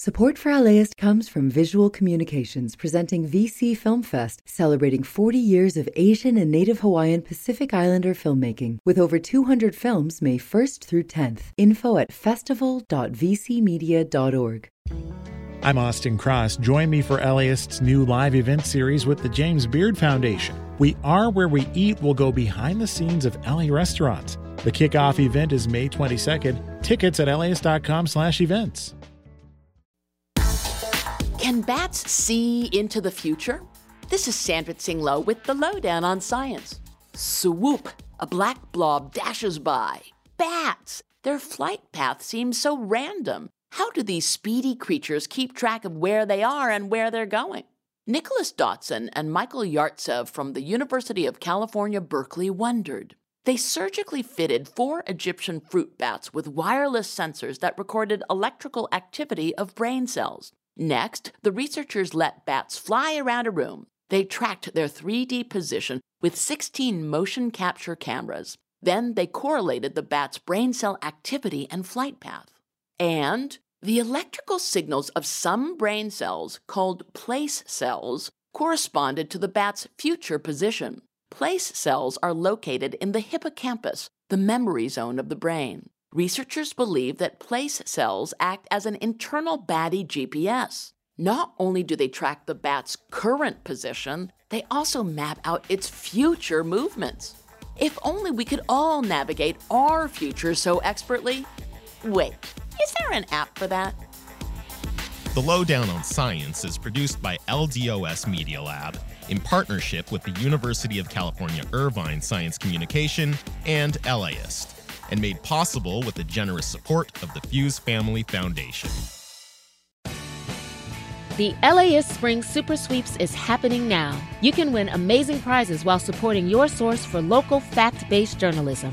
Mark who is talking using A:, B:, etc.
A: Support for LAist comes from Visual Communications presenting VC Film Fest, celebrating 40 years of Asian and Native Hawaiian Pacific Islander filmmaking, with over 200 films May 1st through 10th. Info at festival.vcmedia.org.
B: I'm Austin Cross. Join me for LAist's new live event series with the James Beard Foundation. We Are Where We Eat will go behind the scenes of LA restaurants. The kickoff event is May 22nd. Tickets at laist.com slash events.
C: Can bats see into the future? This is Sandra Tsing Loh with the Loh Down on Science. Swoop! A black blob dashes by. Bats! Their flight path seems so random. How do these speedy creatures keep track of where they are and where they're going? Nicholas Dotson and Michael Yartsev from the University of California, Berkeley wondered. They surgically fitted four Egyptian fruit bats with wireless sensors that recorded electrical activity of brain cells. Next, the researchers let bats fly around a room. They tracked their 3D position with 16 motion capture cameras. Then they correlated the bat's brain cell activity and flight path. And the electrical signals of some brain cells, called place cells, corresponded to the bat's future position. Place cells are located in the hippocampus, the memory zone of the brain. Researchers believe that place cells act as an internal batty GPS. Not only do they track the bat's current position, they also map out its future movements. If only we could all navigate our future so expertly. Wait, is there an app for that?
D: The Loh Down on Science is produced by LDOS Media Lab in partnership with the University of California Irvine Science Communication and LAist and made possible with the generous support of the Fuhs Family Foundation.
E: The LAist Spring Super Sweeps is happening now. You can win amazing prizes while supporting your source for local fact based journalism.